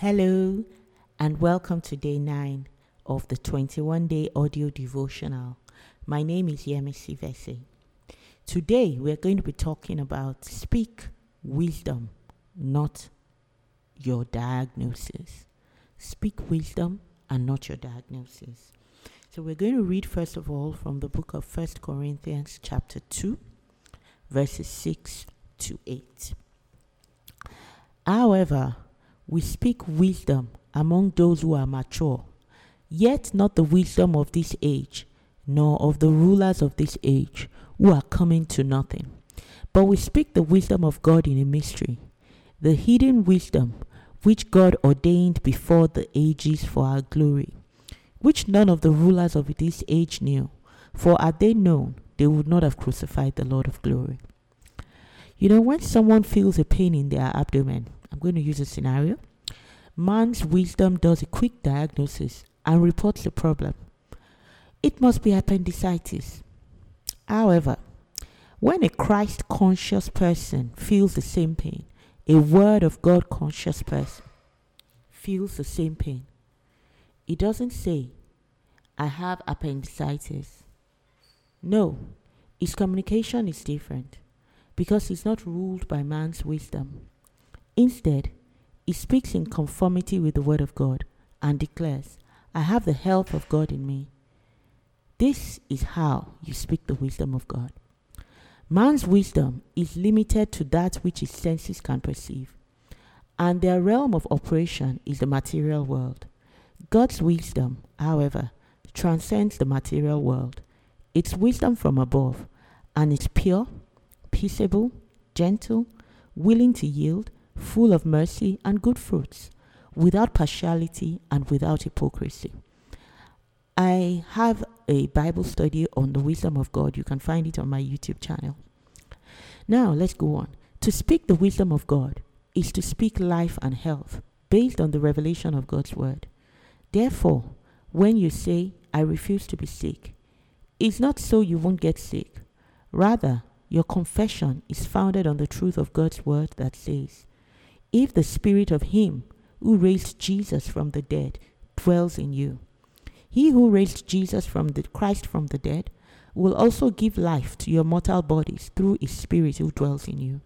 Hello, and welcome to day 9 of the 21 day audio devotional. My name is Yemisi Vese. Today, we're going to be talking about speak wisdom, not your diagnosis. Speak wisdom and not your diagnosis. So, we're going to read first of all from the book of First Corinthians, chapter 2, verses 6 to 8. However, we speak wisdom among those who are mature, yet not the wisdom of this age, nor of the rulers of this age, who are coming to nothing. But we speak the wisdom of God in a mystery, the hidden wisdom which God ordained before the ages for our glory, which none of the rulers of this age knew, for had they known, they would not have crucified the Lord of glory. You know, when someone feels a pain in their abdomen, I'm going to use a scenario. Man's wisdom does a quick diagnosis and reports the problem. It must be appendicitis. However, when a Christ conscious person feels the same pain, a Word of God conscious person feels the same pain, it doesn't say, I have appendicitis. No, his communication is different because it's not ruled by man's wisdom. Instead, he speaks in conformity with the Word of God and declares, I have the help of God in me. This is how you speak the wisdom of God. Man's wisdom is limited to that which his senses can perceive, and their realm of operation is the material world. God's wisdom, however, transcends the material world. It's wisdom from above, and it's pure, peaceable, gentle, willing to yield, full of mercy and good fruits, without partiality and without hypocrisy. I have a Bible study on the wisdom of God. You can find it on my YouTube channel. Now, let's go on. To speak the wisdom of God is to speak life and health based on the revelation of God's word. Therefore, when you say, I refuse to be sick, it's not so you won't get sick. Rather, your confession is founded on the truth of God's word that says, if the spirit of him who raised Jesus from the dead dwells in you, he who raised Jesus from the Christ from the dead will also give life to your mortal bodies through his spirit who dwells in you.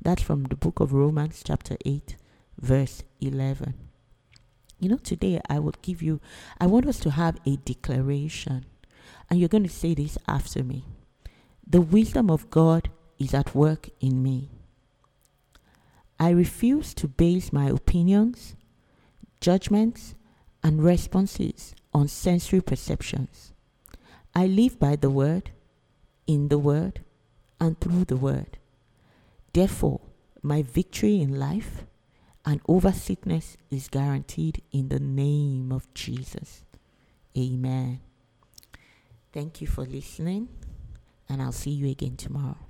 That's from the book of Romans, chapter 8, verse 11. You know, today I will give you, I want us to have a declaration. And you're going to say this after me. The wisdom of God is at work in me. I refuse to base my opinions, judgments, and responses on sensory perceptions. I live by the word, in the word, and through the word. Therefore, my victory in life and over sickness is guaranteed in the name of Jesus. Amen. Thank you for listening, and I'll see you again tomorrow.